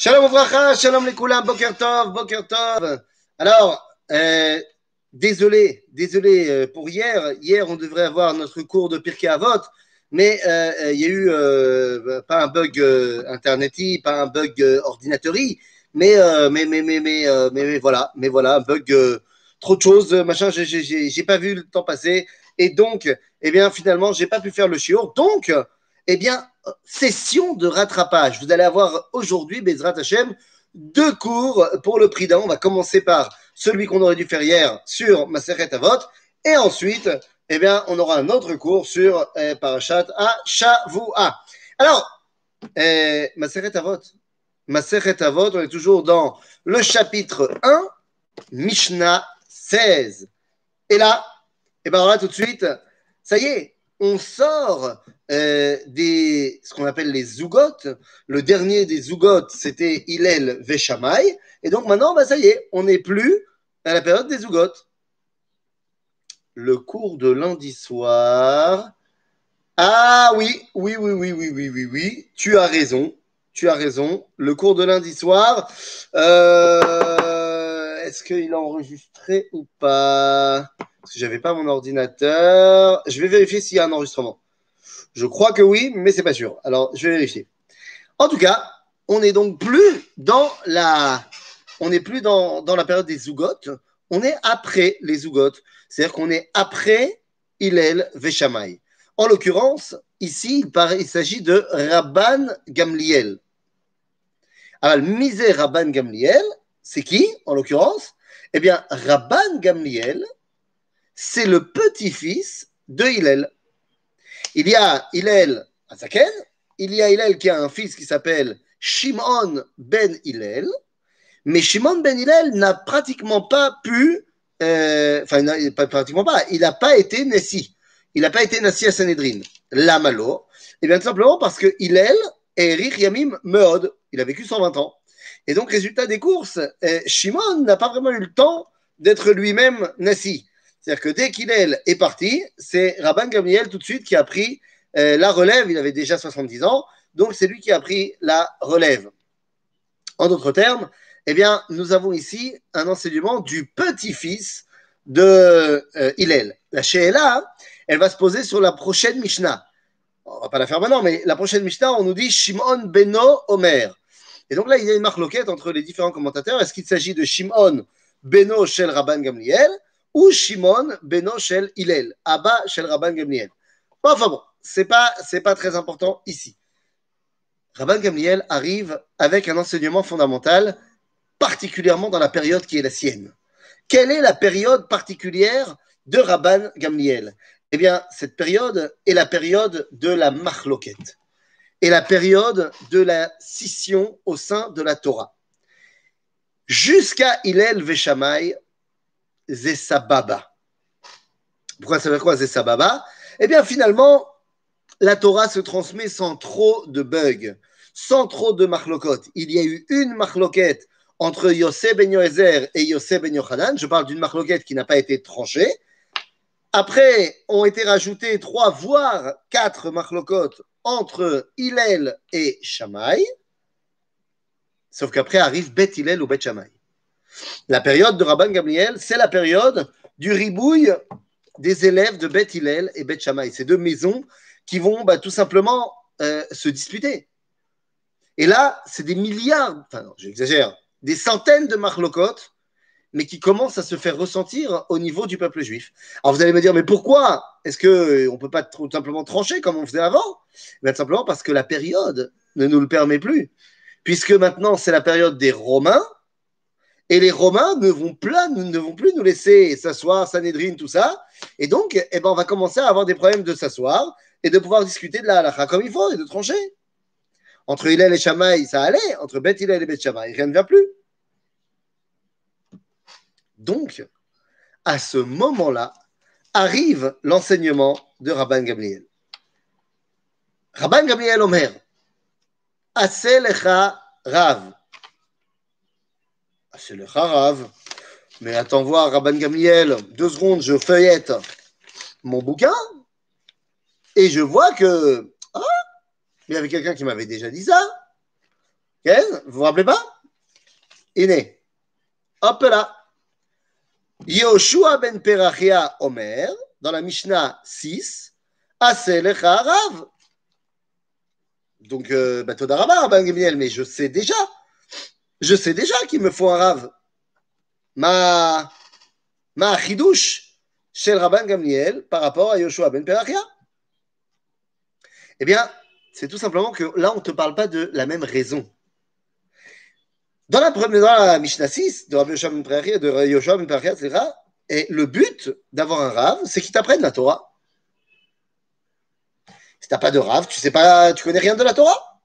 Shalom Ouvracha, Shalom les Koulam, Boker Tov, Boker Tov. Alors, euh, désolé, désolé euh, pour hier. Hier, on devrait avoir notre cours de Pirkei Avot, mais euh, euh, il y a eu euh, pas un bug euh, interneti, pas un bug euh, ordinatory, mais, euh, mais, mais, mais, mais, euh, mais, voilà, mais voilà, un bug, euh, trop de choses, euh, machin, j'ai- pas vu le temps passer, et donc, eh bien, finalement, j'ai pas pu faire le shiur. Donc, eh bien, session de rattrapage. Vous allez avoir aujourd'hui, Bezrat Hashem, deux cours pour le prix d'un. On va commencer par celui qu'on aurait dû faire hier sur Maseret Avot. Et ensuite, eh bien, on aura un autre cours sur euh, Parashat Shavua. Alors, euh, Maseret Avot. On est toujours dans le chapitre 1, Mishnah 16. Et là, eh alors là, tout de suite, ça y est, on sort euh, des, ce qu'on appelle les zougotes. Le dernier des zougotes, c'était Hillel Veshamay. Et donc maintenant, bah, ça y est, on n'est plus à la période des zougotes. Le cours de lundi soir. Ah oui, oui, oui, oui, oui, oui, oui, oui. Tu as raison. Tu as raison. Le cours de lundi soir. euh, Est-ce qu'il a enregistré ou pas? Parce que j'avais pas mon ordinateur. Je vais vérifier s'il y a un enregistrement. Je crois que oui, mais c'est pas sûr. Alors, je vais vérifier. En tout cas, on n'est donc plus dans la, on plus dans, la période des zougotes. On est après les zougotes. C'est-à-dire qu'on est après Hillel Veshamay. En l'occurrence, ici, il, il s'agit de Rabban Gamliel. Alors, misé Rabban Gamliel, c'est qui, en l'occurrence? Eh bien, Rabban Gamliel, c'est le petit-fils de Hillel. Il y a Hillel Azaken, il y a Hillel qui a un fils qui s'appelle Shimon ben Hillel, mais Shimon ben Hillel n'a pratiquement pas pu, euh, enfin, pas pratiquement pas, il n'a pas été Nessi. Il n'a pas été Nessi à Sanhedrin. La malo, et bien tout simplement parce que Hillel est Rich Yamim Meod, il a vécu 120 ans. Et donc, résultat des courses, euh, Shimon n'a pas vraiment eu le temps d'être lui-même Nessi. C'est-à-dire que dès qu'Hillel est parti, c'est Rabban Gamliel tout de suite qui a pris euh, la relève. Il avait déjà 70 ans, donc c'est lui qui a pris la relève. En d'autres termes, eh bien, nous avons ici un enseignement du petit-fils de euh, Hillel. La Sheela, elle va se poser sur la prochaine Mishnah. On va pas la faire maintenant, mais la prochaine Mishnah, on nous dit Shimon Beno Omer. Et donc là, il y a une marloquette entre les différents commentateurs. Est-ce qu'il s'agit de Shimon Beno Shel Rabban Gamliel ou Shimon Beno Shel Hillel, Abba Shel Rabban Gamliel. Enfin bon, c'est pas, c'est pas très important ici. Rabban Gamliel arrive avec un enseignement fondamental, particulièrement dans la période qui est la sienne. Quelle est la période particulière de Rabban Gamliel? Eh bien, cette période est la période de la marloquette et la période de la scission au sein de la Torah. Jusqu'à Hillel Veshamay, Zesababa. Pourquoi ça veut quoi Zesababa Eh bien, finalement, la Torah se transmet sans trop de bugs, sans trop de marlokot. Il y a eu une marloquette entre Yosef ben Yoézer et Yosef ben Yochanan. Je parle d'une marloquette qui n'a pas été tranchée. Après, ont été rajoutés trois, voire quatre marlokot entre Hillel et Shammai. Sauf qu'après arrive Bet Hillel ou Bet Shammai. La période de Rabban Gamliel, c'est la période du ribouille des élèves de Bet Hillel et Bet Shammai. Ces deux maisons qui vont bah, tout simplement euh, se disputer. Et là, c'est des milliards, enfin j'exagère, des centaines de marlokot, mais qui commencent à se faire ressentir au niveau du peuple juif. Alors vous allez me dire, mais pourquoi Est-ce qu'on ne peut pas tout simplement trancher comme on faisait avant? Tout simplement parce que la période ne nous le permet plus. Puisque maintenant, c'est la période des Romains, et les Romains ne vont, ne vont plus nous laisser s'asseoir, Sanhedrin, tout ça. Et donc, eh ben, on va commencer à avoir des problèmes de s'asseoir et de pouvoir discuter de la halakha comme il faut et de trancher. Entre Hillel et Shammai, ça allait. Entre Beth Hillel et Beth Shammai, rien ne vient plus. Donc, à ce moment-là, arrive l'enseignement de Rabban Gamliel. Rabban Gamliel Omer, Aselecha Rav. Aselecha Rav. Mais attends voir, Rabban Gamliel, deux secondes, je feuillette mon bouquin et je vois que ah, il y avait quelqu'un qui m'avait déjà dit ça. Vous vous rappelez pas? Iné. Hop là. Yoshua ben Perachia Omer, dans la Mishnah 6, Aselecha Rav. Donc, euh, bah, Todarama, Rabban Gamliel, mais je sais déjà, je sais déjà qu'il me faut un Rav. Ma, ma chidouche chez le Rabban Gamliel par rapport à Yoshua ben Perachia. Eh bien, c'est tout simplement que là, on ne te parle pas de la même raison. Dans la, première, dans la Mishnah 6 de Rabbi Yoshua ben Perachia, de Yoshua ben Perachia, etc., et le but d'avoir un Rav, c'est qu'il t'apprenne la Torah. Si tu n'as pas de Rav, tu sais pas, tu connais rien de la Torah.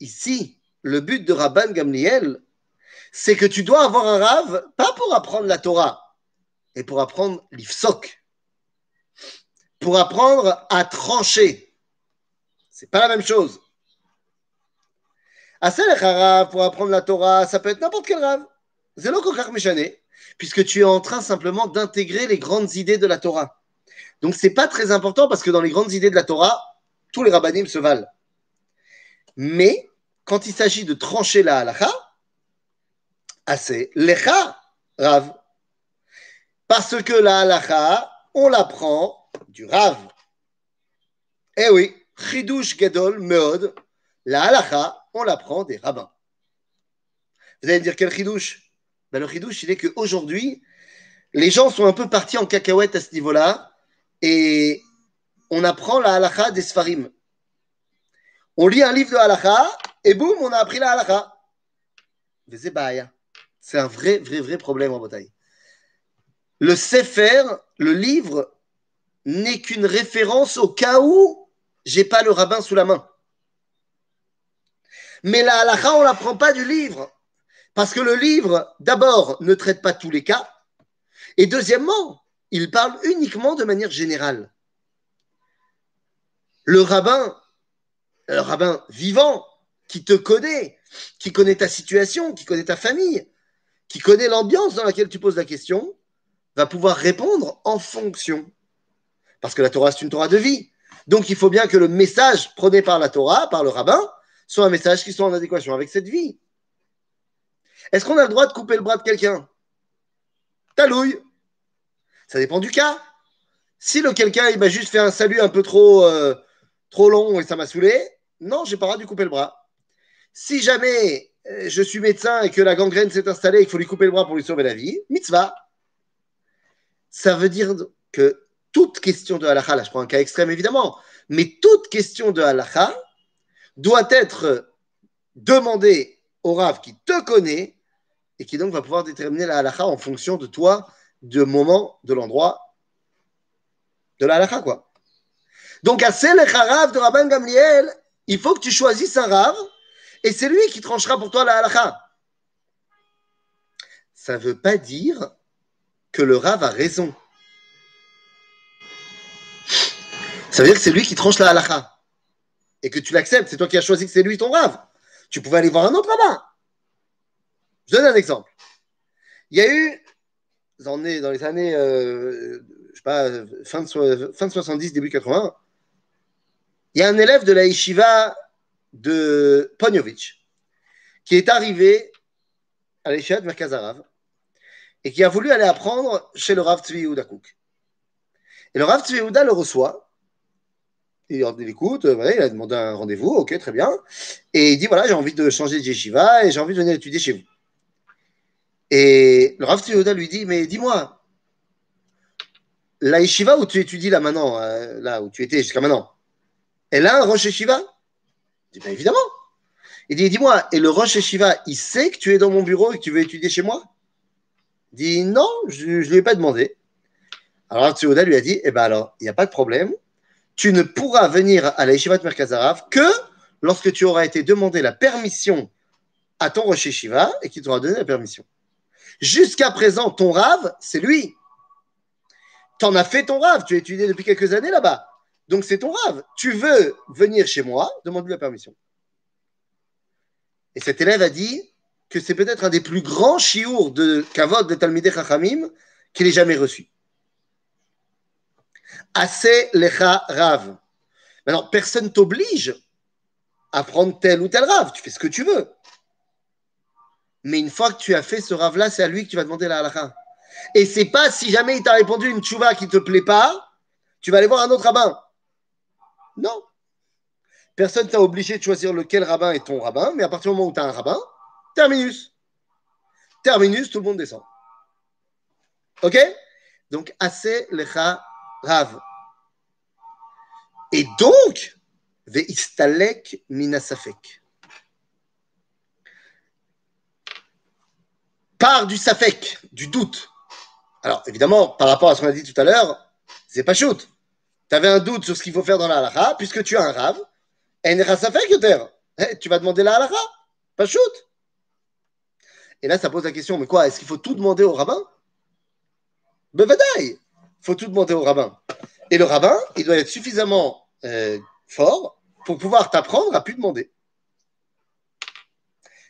Ici, le but de Rabban Gamliel, c'est que tu dois avoir un Rav, pas pour apprendre la Torah, mais pour apprendre l'Ifsok. Pour apprendre à trancher. C'est pas la même chose. Aselech Rav, pour apprendre la Torah, ça peut être n'importe quel Rav. Zélo Kokar Méchané, puisque tu es en train simplement d'intégrer les grandes idées de la Torah. Donc, c'est pas très important parce que dans les grandes idées de la Torah, tous les rabbinim se valent. Mais, quand il s'agit de trancher la halakha, assez lecha, Rav. Parce que la halakha, on l'apprend du Rav. Eh oui, chidush gedol meod, la halakha, on l'apprend des rabbins. Vous allez me dire quel chidouche ben, Le chidouche, il est qu'aujourd'hui, les gens sont un peu partis en cacahuète à ce niveau-là et on apprend la halakha des Sfarim. On lit un livre de halakha et boum, on a appris la halakha. C'est un vrai, vrai, vrai problème en bataille. Le Sefer, le livre, n'est qu'une référence au cas où j'ai pas le rabbin sous la main. Mais la halakha, on ne l'apprend pas du livre. Parce que le livre, d'abord, ne traite pas tous les cas. Et deuxièmement, il parle uniquement de manière générale. Le rabbin, le rabbin vivant, qui te connaît, qui connaît ta situation, qui connaît ta famille, qui connaît l'ambiance dans laquelle tu poses la question, va pouvoir répondre en fonction. Parce que la Torah, c'est une Torah de vie. Donc, il faut bien que le message prôné par la Torah, par le rabbin, soit un message qui soit en adéquation avec cette vie. Est-ce qu'on a le droit de couper le bras de quelqu'un? Talouille. Ça dépend du cas. Si le quelqu'un il m'a juste fait un salut un peu trop, euh, trop long et ça m'a saoulé, non, j'ai pas le droit de couper le bras. Si jamais euh, je suis médecin et que la gangrène s'est installée qu'il faut lui couper le bras pour lui sauver la vie, mitzvah. Ça veut dire que toute question de halakha, là je prends un cas extrême évidemment, mais toute question de halakha doit être demandée au Rav qui te connaît et qui donc va pouvoir déterminer la halakha en fonction de toi, du moment, de l'endroit de la halakha, quoi. Donc, à Rav de Rabban Gamliel, il faut que tu choisisses un Rav et c'est lui qui tranchera pour toi la halakha. Ça ne veut pas dire que le Rav a raison. Ça veut dire que c'est lui qui tranche la halakha. Et que tu l'acceptes, c'est toi qui as choisi que c'est lui ton Rav. Tu pouvais aller voir un autre rabbin. Je donne un exemple. Il y a eu, dans les années, euh, sais pas, fin de, fin de 70, début 80, il y a un élève de la yeshiva de Ponyovitch qui est arrivé à l'échelle de Merkaz et qui a voulu aller apprendre chez le Rav Tzvi Et le Rav Tzvi le reçoit, il, il écoute, il a demandé un rendez-vous, ok, très bien, et il dit voilà, j'ai envie de changer de yeshiva et j'ai envie de venir étudier chez vous. Et le Rav Tzvi lui dit mais dis-moi, la yeshiva où tu étudies là maintenant, euh, là où tu étais jusqu'à maintenant, elle a un Rosh Yeshiva? Dit, ben évidemment. Il dit, dis-moi, et le Rosh Shiva, il sait que tu es dans mon bureau et que tu veux étudier chez moi? Il dit, non, je ne lui ai pas demandé. Alors Tsuoda lui a dit, eh ben alors, il n'y a pas de problème. Tu ne pourras venir à la Yeshiva de Merkazarav que lorsque tu auras été demandé la permission à ton Rosh Shiva et qu'il t'aura donné la permission. Jusqu'à présent, ton Rav, c'est lui. Tu en as fait ton Rav, tu as étudié depuis quelques années là-bas. Donc c'est ton rave. Tu veux venir chez moi, demande-lui la permission. Et cet élève a dit que c'est peut-être un des plus grands chiours de Kavod de Talmideh Chachamim qu'il ait jamais reçu. Assez lecha rav. Maintenant, personne t'oblige apprendre tel ou tel rave. Tu fais ce que tu veux. Mais une fois que tu as fait ce rave-là, c'est à lui que tu vas demander la halakha. Et c'est pas si jamais il t'a répondu une tchouva qui te plaît pas, tu vas aller voir un autre rabbin. Non. Personne t'a obligé de choisir lequel rabbin est ton rabbin, mais à partir du moment où tu as un rabbin, terminus. Terminus, tout le monde descend. Ok? Donc, assez lecha rav. Et donc, veistalek minasafek. Part du safek, du doute. Alors, évidemment, par rapport à ce qu'on a dit tout à l'heure, c'est pas shoot. Tu avais un doute sur ce qu'il faut faire dans la halakha, puisque tu as un rave, eh, tu vas demander la halakha, pas shoot. Et là, ça pose la question, mais quoi, est-ce qu'il faut tout demander au rabbin? Bevadaï, il faut tout demander au rabbin. Et le rabbin, il doit être suffisamment euh, fort pour pouvoir t'apprendre à plus demander.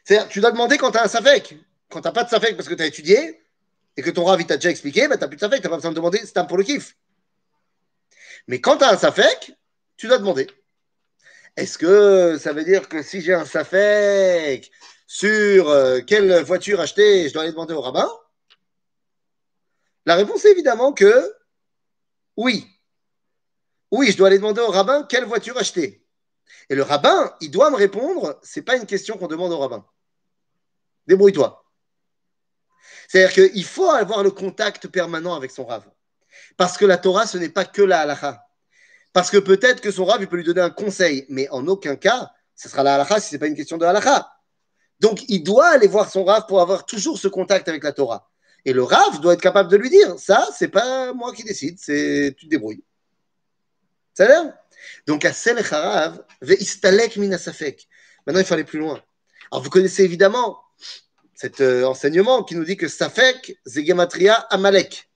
C'est-à-dire, tu dois demander quand tu as un safek. Quand tu n'as pas de safek parce que tu as étudié et que ton rav t'a déjà expliqué, ben, tu n'as plus de safek, tu n'as pas besoin de demander, c'est un pour le kiff. Mais quand tu as un safek, tu dois demander. Est-ce que ça veut dire que si j'ai un safek sur euh, quelle voiture acheter, je dois aller demander au rabbin? La réponse est évidemment que oui. Oui, je dois aller demander au rabbin quelle voiture acheter. Et le rabbin, il doit me répondre, c'est pas une question qu'on demande au rabbin. Débrouille-toi. C'est-à-dire qu'il faut avoir le contact permanent avec son rave. Parce que la Torah, ce n'est pas que la halakha. Parce que peut-être que son rave, il peut lui donner un conseil, mais en aucun cas, ce sera la halakha si ce n'est pas une question de halakha. Donc, il doit aller voir son Rav pour avoir toujours ce contact avec la Torah. Et le Rav doit être capable de lui dire ça, c'est pas moi qui décide, c'est tu te débrouilles. Ça l'air? Donc, à Sel Harav, veistalek minasafek. Maintenant, il faut aller plus loin. Alors, vous connaissez évidemment cet euh, enseignement qui nous dit que Safek, c'est Gematria Amalek.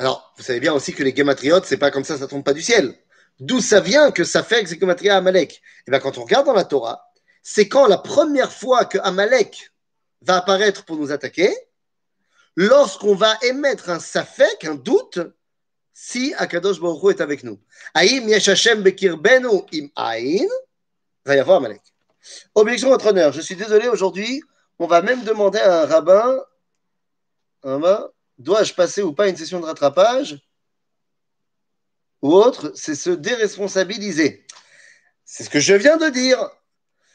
Alors, vous savez bien aussi que les Gematriot, c'est pas comme ça, ça tombe pas du ciel. D'où ça vient que Safek, c'est Gematria Amalek? Eh bien, quand on regarde dans la Torah, c'est quand la première fois que Amalek va apparaître pour nous attaquer, lorsqu'on va émettre un safek, un doute, si Akadosh Baruch est avec nous. Aïm yesh Hashem bekirbenu im aïn, va y avoir Amalek. Objection votre honneur, je suis désolé aujourd'hui, on va même demander à un rabbin, dois-je passer ou pas une session de rattrapage ou autre, c'est se déresponsabiliser. C'est ce que je viens de dire.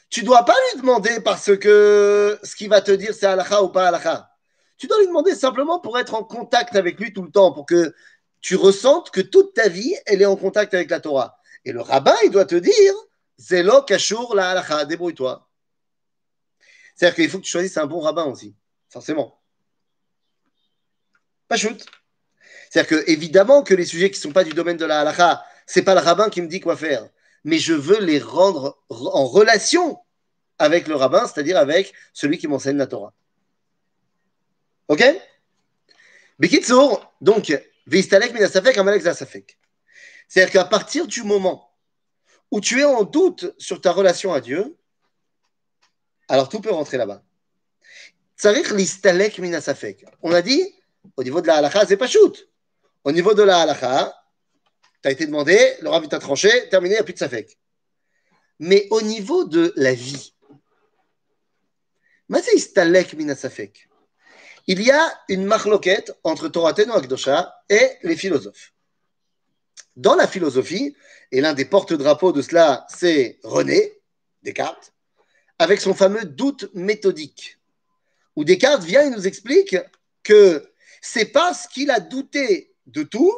Tu ne dois pas lui demander parce que ce qu'il va te dire c'est halakha ou pas halakha. Tu dois lui demander simplement pour être en contact avec lui tout le temps, pour que tu ressentes que toute ta vie, elle est en contact avec la Torah. Et le rabbin, il doit te dire, Zelo Kashur la halakha, débrouille-toi. C'est-à-dire qu'il faut que tu choisisses un bon rabbin aussi, forcément. Pas shoot. C'est-à-dire que, évidemment, que les sujets qui ne sont pas du domaine de la halakha, c'est pas le rabbin qui me dit quoi faire mais je veux les rendre en relation avec le rabbin, c'est-à-dire avec celui qui m'enseigne la Torah. Ok? Bekitsour, donc, Vistalek minasafek amalek zasafek. C'est-à-dire qu'à partir du moment où tu es en doute sur ta relation à Dieu, alors tout peut rentrer là-bas. Tsarik listalek minasafek. On a dit, au niveau de la halakha, c'est pas shoot. Au niveau de la halakha, tu as été demandé, le rabbin t'a tranché, terminé, il n'y a plus de safek. Mais au niveau de la vie, il y a une marloquette entre Torah Akdosha et les philosophes. Dans la philosophie, et l'un des porte-drapeaux de cela, c'est René Descartes, avec son fameux doute méthodique, où Descartes vient et nous explique que c'est parce qu'il a douté de tout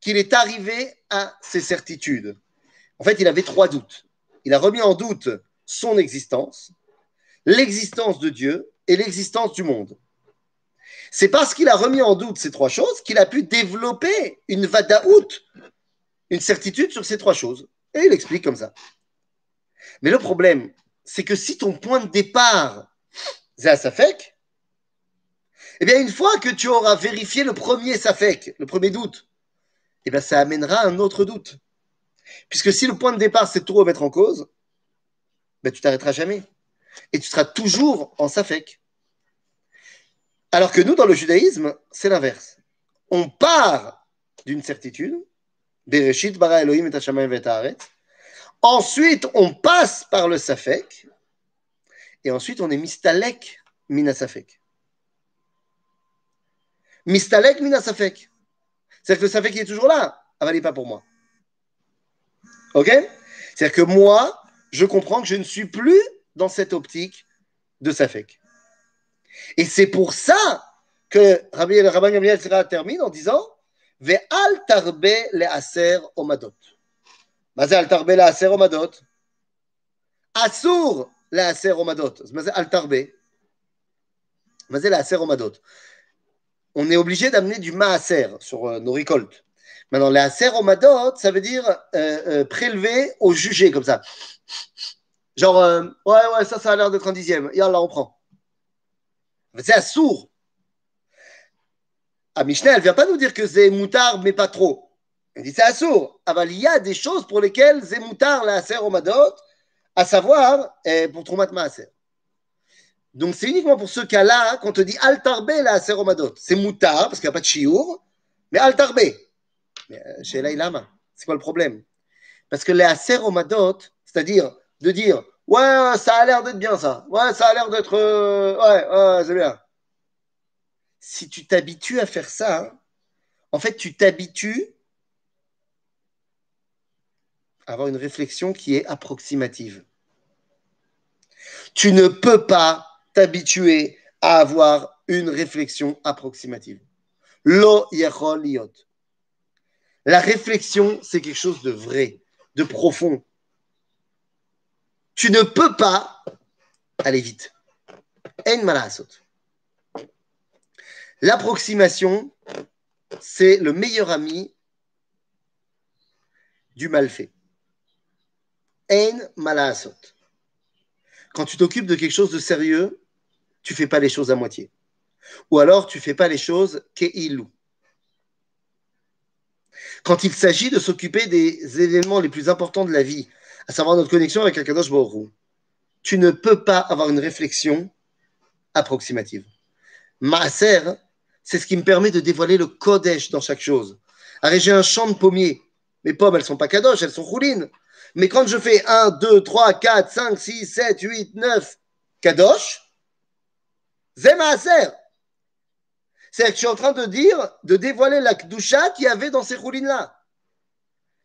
qu'il est arrivé à ses certitudes. En fait, il avait trois doutes. Il a remis en doute son existence, l'existence de Dieu et l'existence du monde. C'est parce qu'il a remis en doute ces trois choses qu'il a pu développer une vadaout, une certitude sur ces trois choses. Et il explique comme ça. Mais le problème, c'est que si ton point de départ, à Safek, eh bien, une fois que tu auras vérifié le premier Safek, le premier doute, eh bien, ça amènera un autre doute. Puisque si le point de départ, c'est tout remettre en cause, ben, tu t'arrêteras jamais. Et tu seras toujours en safek. Alors que nous, dans le judaïsme, c'est l'inverse. On part d'une certitude, Bereshit bara Elohim et Ensuite, on passe par le Safek. Et ensuite, on est Mistalek Mina Safek. Mistalek mina safek. C'est-à-dire que le safek, est toujours là. Ah, bah, Avalez pas pour moi. Ok? C'est-à-dire que moi, je comprends que je ne suis plus dans cette optique de safek. Et c'est pour ça que Rabbi Rabban Gamliel termine en disant Ve al tarbe le aser omadot. Bah, Mazé al tarbe le aser omadot. Assour le aser omadot. Mazé al tarbe. Bah, Mazé le aser omadot. On est obligé d'amener du maaser sur euh, nos récoltes. Maintenant, les aser omadot, ça veut dire euh, euh, prélever au jugé, comme ça. Genre, euh, ouais, ouais, ça, ça a l'air d'être un dixième. Yallah, on prend. C'est à sourd. À Mishnah, elle ne vient pas nous dire que c'est moutard, mais pas trop. Elle dit c'est assour. Aval, il y a des choses pour lesquelles c'est moutard la aser omadot, à savoir eh, pour Troumat Maaser. Donc c'est uniquement pour ce cas-là qu'on te dit altarbe la aser omadot. C'est moutard parce qu'il n'y a pas de chiour, mais altarbe. Mais euh, chez Laïlama, c'est quoi le problème? Parce que les aser omadot, c'est-à-dire de dire ouais, ça a l'air d'être bien ça, ouais, ça a l'air d'être euh, ouais, ouais c'est bien. Si tu t'habitues à faire ça, hein, en fait, tu t'habitues avoir une réflexion qui est approximative. Tu ne peux pas t'habituer à avoir une réflexion approximative. La réflexion, c'est quelque chose de vrai, de profond. Tu ne peux pas aller vite. L'approximation, c'est le meilleur ami du mal fait. Quand tu t'occupes de quelque chose de sérieux, tu fais pas les choses à moitié. Ou alors tu fais pas les choses ke'ilu. Quand il s'agit de s'occuper des événements les plus importants de la vie, à savoir notre connexion avec Akadosh Baruch tu ne peux pas avoir une réflexion approximative. Maaser, c'est ce qui me permet de dévoiler le Kodesh dans chaque chose. Arrête, j'ai un champ de pommiers. Mes pommes, elles sont pas Kadosh, elles sont roulines. Mais quand je fais 1, 2, 3, 4, 5, 6, 7, 8, 9 Kadosh, c'est Maaser. C'est-à-dire que je suis en train de dire, de dévoiler la Kdusha qu'il y avait dans ces roulines-là.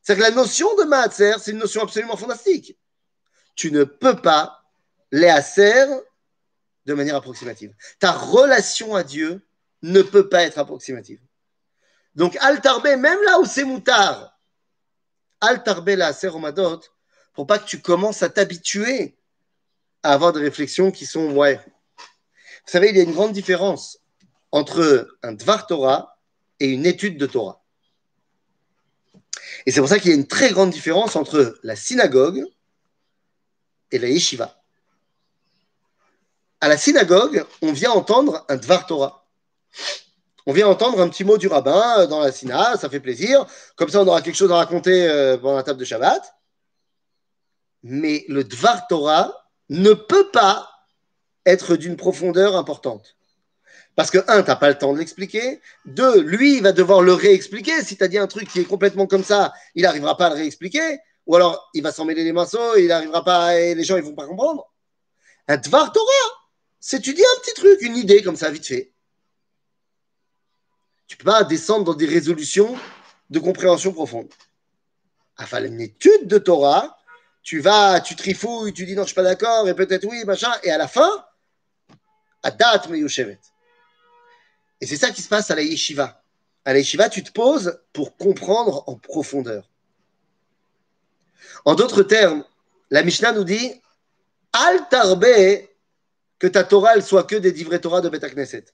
C'est-à-dire que la notion de Maaser, c'est une notion absolument fantastique. Tu ne peux pas les de manière approximative. Ta relation à Dieu ne peut pas être approximative. Donc, Al-Tarbe, même là où c'est moutard, Al-Tarbe la Seromadot, pour pas que tu commences à t'habituer à avoir des réflexions qui sont, ouais. Vous savez, il y a une grande différence entre un Dvar Torah et une étude de Torah. Et c'est pour ça qu'il y a une très grande différence entre la synagogue et la yeshiva. À la synagogue, on vient entendre un Dvar Torah. On vient entendre un petit mot du rabbin dans la sina, ça fait plaisir. Comme ça, on aura quelque chose à raconter euh, pendant la table de Shabbat. Mais le Dvar Torah ne peut pas être d'une profondeur importante. Parce que, un, tu n'as pas le temps de l'expliquer. Deux, lui, il va devoir le réexpliquer. Si tu as dit un truc qui est complètement comme ça, il n'arrivera pas à le réexpliquer. Ou alors, il va s'en mêler les pinceaux, il n'arrivera pas, et les gens, ils vont pas comprendre. Un Dvar Torah, c'est tu dis un petit truc, une idée comme ça, vite fait. Tu ne peux pas descendre dans des résolutions de compréhension profonde. Enfin, une étude de Torah, tu vas, tu trifouilles, tu dis non, je ne suis pas d'accord, et peut-être oui, machin, et à la fin, à date, Yoshevet. Et c'est ça qui se passe à la yeshiva. À la yeshiva, tu te poses pour comprendre en profondeur. En d'autres termes, la Mishnah nous dit Al tarbe que ta Torah elle soit que des divrei Torah de Beth Knesset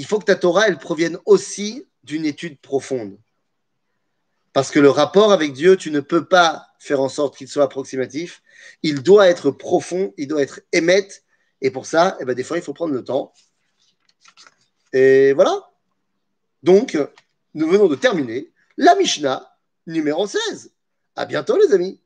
il faut que ta Torah, elle provienne aussi d'une étude profonde. Parce que le rapport avec Dieu, tu ne peux pas faire en sorte qu'il soit approximatif. Il doit être profond, il doit être émette. Et pour ça, eh ben, des fois, il faut prendre le temps. Et voilà. Donc, nous venons de terminer la Mishnah numéro 16. À bientôt, les amis.